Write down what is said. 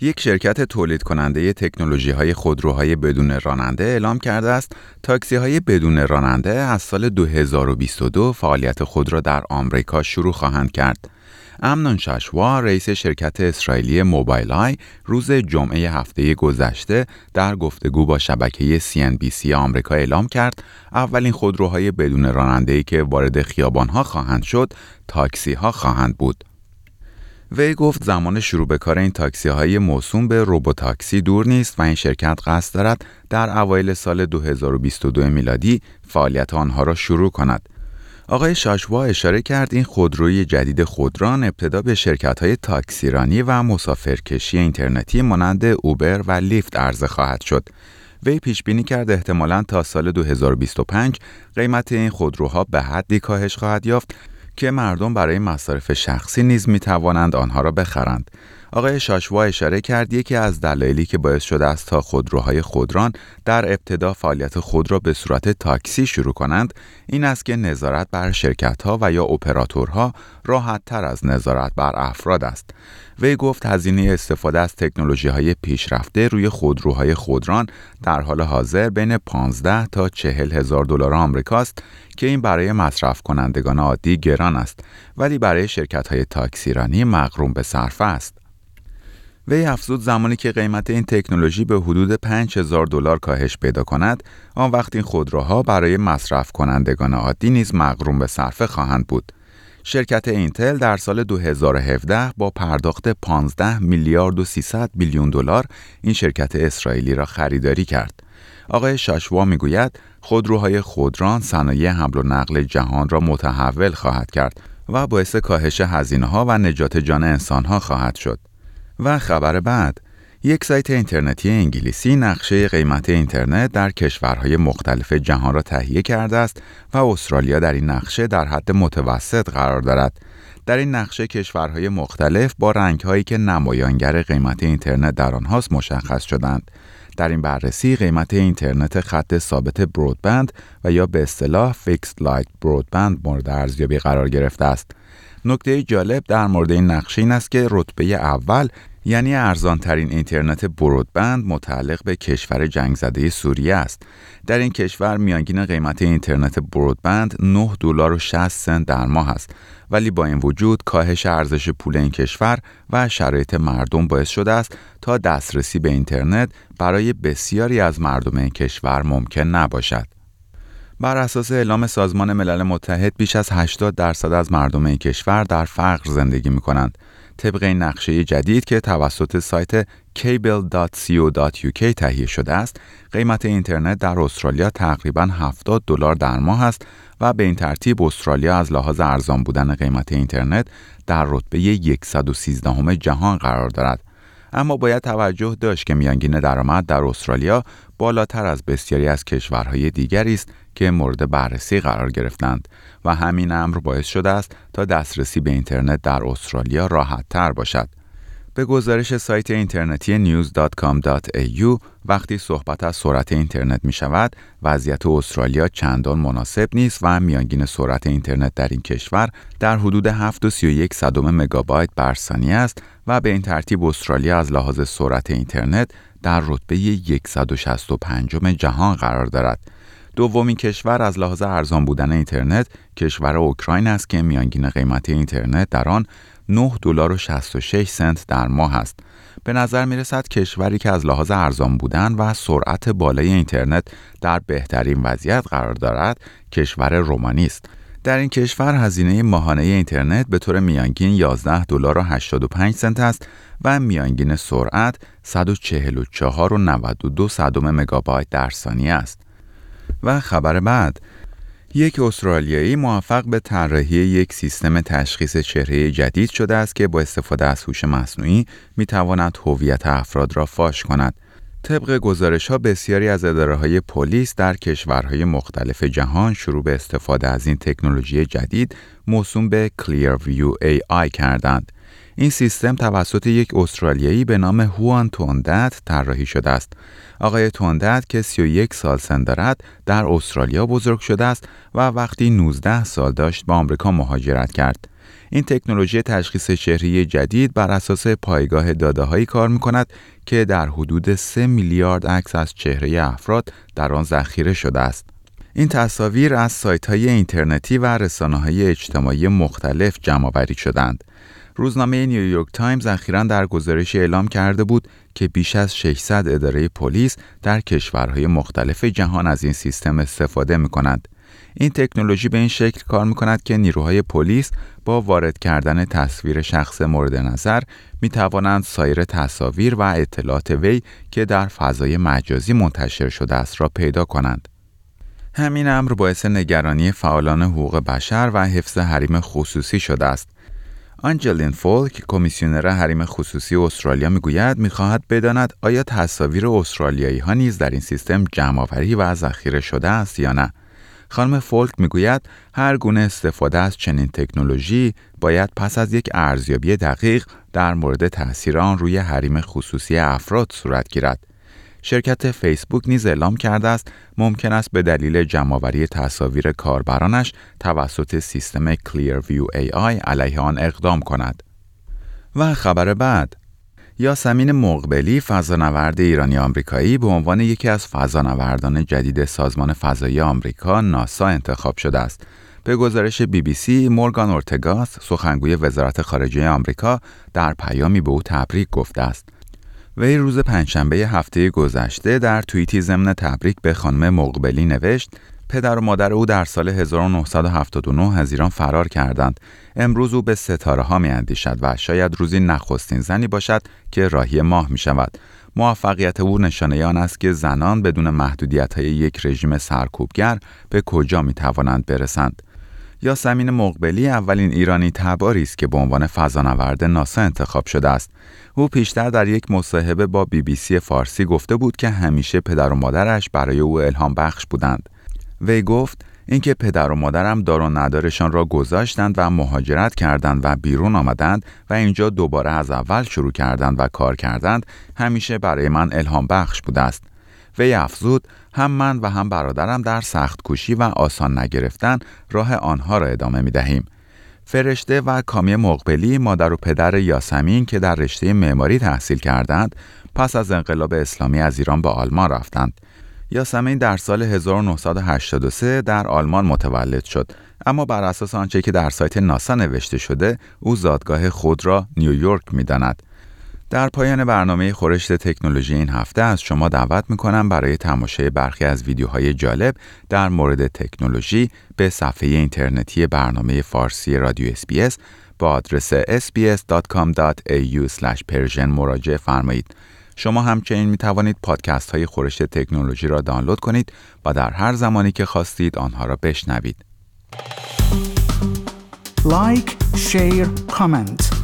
یک شرکت تولید کننده تکنولوژی های خودروهای بدون راننده اعلام کرده است تاکسی های بدون راننده از سال 2022 فعالیت خود را در آمریکا شروع خواهند کرد. امنون ششوا رئیس شرکت اسرائیلی موبایل آی روز جمعه هفته گذشته در گفتگو با شبکه CNBC آمریکا اعلام کرد اولین خودروهای بدون راننده که وارد خیابان ها خواهند شد تاکسی ها خواهند بود. وی گفت زمان شروع به کار این تاکسی های موسوم به روبوتاکسی دور نیست و این شرکت قصد دارد در اوایل سال 2022 میلادی فعالیت آنها را شروع کند. آقای شاشوا اشاره کرد این خودروی جدید خودران ابتدا به شرکت های تاکسیرانی و مسافرکشی اینترنتی مانند اوبر و لیفت عرضه خواهد شد. وی پیش بینی کرد احتمالاً تا سال 2025 قیمت این خودروها به حدی کاهش خواهد یافت که مردم برای مصارف شخصی نیز می توانند آنها را بخرند. آقای شاشوا اشاره کرد یکی از دلایلی که باعث شده است تا خودروهای خودران در ابتدا فعالیت خود را به صورت تاکسی شروع کنند این است که نظارت بر شرکت ها و یا اپراتورها راحت تر از نظارت بر افراد است وی گفت هزینه استفاده از تکنولوژی های پیشرفته روی خودروهای خودران در حال حاضر بین 15 تا 40 هزار دلار آمریکاست که این برای مصرف کنندگان عادی گران است ولی برای شرکت های تاکسیرانی مقروم به صرفه است. وی افزود زمانی که قیمت این تکنولوژی به حدود 5000 دلار کاهش پیدا کند آن وقت این خودروها برای مصرف کنندگان عادی نیز مقروم به صرفه خواهند بود شرکت اینتل در سال 2017 با پرداخت 15 میلیارد و 300 میلیون دلار این شرکت اسرائیلی را خریداری کرد آقای شاشوا می‌گوید خودروهای خودران صنایع حمل و نقل جهان را متحول خواهد کرد و باعث کاهش هزینه ها و نجات جان انسان ها خواهد شد. و خبر بعد یک سایت اینترنتی انگلیسی نقشه قیمت اینترنت در کشورهای مختلف جهان را تهیه کرده است و استرالیا در این نقشه در حد متوسط قرار دارد. در این نقشه کشورهای مختلف با رنگهایی که نمایانگر قیمت اینترنت در آنهاست مشخص شدند. در این بررسی قیمت اینترنت خط ثابت broadband و یا به اصطلاح fixed line broadband مورد ارزیابی قرار گرفته است. نکته جالب در مورد این نقشه این است که رتبه اول یعنی ارزان ترین اینترنت broadband متعلق به کشور جنگ زده سوریه است. در این کشور میانگین قیمت اینترنت broadband 9 دلار و 60 سنت در ماه است ولی با این وجود کاهش ارزش پول این کشور و شرایط مردم باعث شده است تا دسترسی به اینترنت برای بسیاری از مردم این کشور ممکن نباشد. بر اساس اعلام سازمان ملل متحد بیش از 80 درصد از مردم این کشور در فقر زندگی می کنند. طبق این نقشه جدید که توسط سایت cable.co.uk تهیه شده است، قیمت اینترنت در استرالیا تقریبا 70 دلار در ماه است و به این ترتیب استرالیا از لحاظ ارزان بودن قیمت اینترنت در رتبه 113 جهان قرار دارد. اما باید توجه داشت که میانگین درآمد در استرالیا بالاتر از بسیاری از کشورهای دیگری است که مورد بررسی قرار گرفتند و همین امر باعث شده است تا دسترسی به اینترنت در استرالیا راحت تر باشد. به گزارش سایت اینترنتی news.com.au وقتی صحبت از سرعت اینترنت می شود وضعیت استرالیا چندان مناسب نیست و میانگین سرعت اینترنت در این کشور در حدود 7.31 صدم مگابایت بر ثانیه است و به این ترتیب استرالیا از لحاظ سرعت اینترنت در رتبه 165 جهان قرار دارد. دومین کشور از لحاظ ارزان بودن اینترنت کشور اوکراین است که میانگین قیمت اینترنت در آن 9 دلار و 66 سنت در ماه است. به نظر می رسد کشوری که از لحاظ ارزان بودن و سرعت بالای اینترنت در بهترین وضعیت قرار دارد کشور رومانی است. در این کشور هزینه ماهانه اینترنت به طور میانگین 11 دلار و 85 سنت است و میانگین سرعت 144 و 92 صدم مگابایت در ثانیه است. و خبر بعد یک استرالیایی موفق به طراحی یک سیستم تشخیص چهره جدید شده است که با استفاده از هوش مصنوعی می تواند هویت افراد را فاش کند. طبق گزارش ها بسیاری از اداره های پلیس در کشورهای مختلف جهان شروع به استفاده از این تکنولوژی جدید موسوم به Clearview AI کردند. این سیستم توسط یک استرالیایی به نام هوان توندت طراحی شده است. آقای توندت که 31 سال سن دارد در استرالیا بزرگ شده است و وقتی 19 سال داشت به آمریکا مهاجرت کرد. این تکنولوژی تشخیص چهره جدید بر اساس پایگاه داده کار می کند که در حدود 3 میلیارد عکس از چهره افراد در آن ذخیره شده است. این تصاویر از سایت های اینترنتی و رسانه های اجتماعی مختلف جمع شدند. روزنامه نیویورک تایمز اخیرا در گزارش اعلام کرده بود که بیش از 600 اداره پلیس در کشورهای مختلف جهان از این سیستم استفاده می کنند. این تکنولوژی به این شکل کار می کند که نیروهای پلیس با وارد کردن تصویر شخص مورد نظر می توانند سایر تصاویر و اطلاعات وی که در فضای مجازی منتشر شده است را پیدا کنند. همین امر باعث نگرانی فعالان حقوق بشر و حفظ حریم خصوصی شده است آنجلین فولک کمیسیونر حریم خصوصی استرالیا می‌گوید می‌خواهد بداند آیا تصاویر استرالیایی ها نیز در این سیستم جمعآوری و ذخیره شده است یا نه. خانم فولک می‌گوید هر گونه استفاده از چنین تکنولوژی باید پس از یک ارزیابی دقیق در مورد تاثیر آن روی حریم خصوصی افراد صورت گیرد. شرکت فیسبوک نیز اعلام کرده است ممکن است به دلیل جمعآوری تصاویر کاربرانش توسط سیستم Clearview AI علیه آن اقدام کند. و خبر بعد یاسمین مقبلی فضانورد ایرانی آمریکایی به عنوان یکی از فضانوردان جدید سازمان فضایی آمریکا ناسا انتخاب شده است. به گزارش بی بی سی مورگان اورتگاس سخنگوی وزارت خارجه آمریکا در پیامی به او تبریک گفته است. وی روز پنجشنبه هفته گذشته در توییتی ضمن تبریک به خانم مقبلی نوشت پدر و مادر او در سال 1979 از ایران فرار کردند. امروز او به ستاره ها می اندیشد و شاید روزی نخستین زنی باشد که راهی ماه می شود. موفقیت او نشانه آن است که زنان بدون محدودیت های یک رژیم سرکوبگر به کجا می توانند برسند. یاسمین مقبلی اولین ایرانی تباری است که به عنوان فضانورد ناسا انتخاب شده است. او پیشتر در یک مصاحبه با بی بی سی فارسی گفته بود که همیشه پدر و مادرش برای او الهام بخش بودند. وی گفت اینکه پدر و مادرم دار و ندارشان را گذاشتند و مهاجرت کردند و بیرون آمدند و اینجا دوباره از اول شروع کردند و کار کردند همیشه برای من الهام بخش بوده است. وی افزود هم من و هم برادرم در سخت کوشی و آسان نگرفتن راه آنها را ادامه می دهیم. فرشته و کامی مقبلی مادر و پدر یاسمین که در رشته معماری تحصیل کردند پس از انقلاب اسلامی از ایران به آلمان رفتند. یاسمین در سال 1983 در آلمان متولد شد اما بر اساس آنچه که در سایت ناسا نوشته شده او زادگاه خود را نیویورک می‌داند در پایان برنامه خورشت تکنولوژی این هفته از شما دعوت می‌کنم برای تماشای برخی از ویدیوهای جالب در مورد تکنولوژی به صفحه اینترنتی برنامه فارسی رادیو اسپیس با آدرس sbs.com.au مراجعه فرمایید. شما همچنین می توانید پادکست های خورشت تکنولوژی را دانلود کنید و در هر زمانی که خواستید آنها را بشنوید. like، share، comment.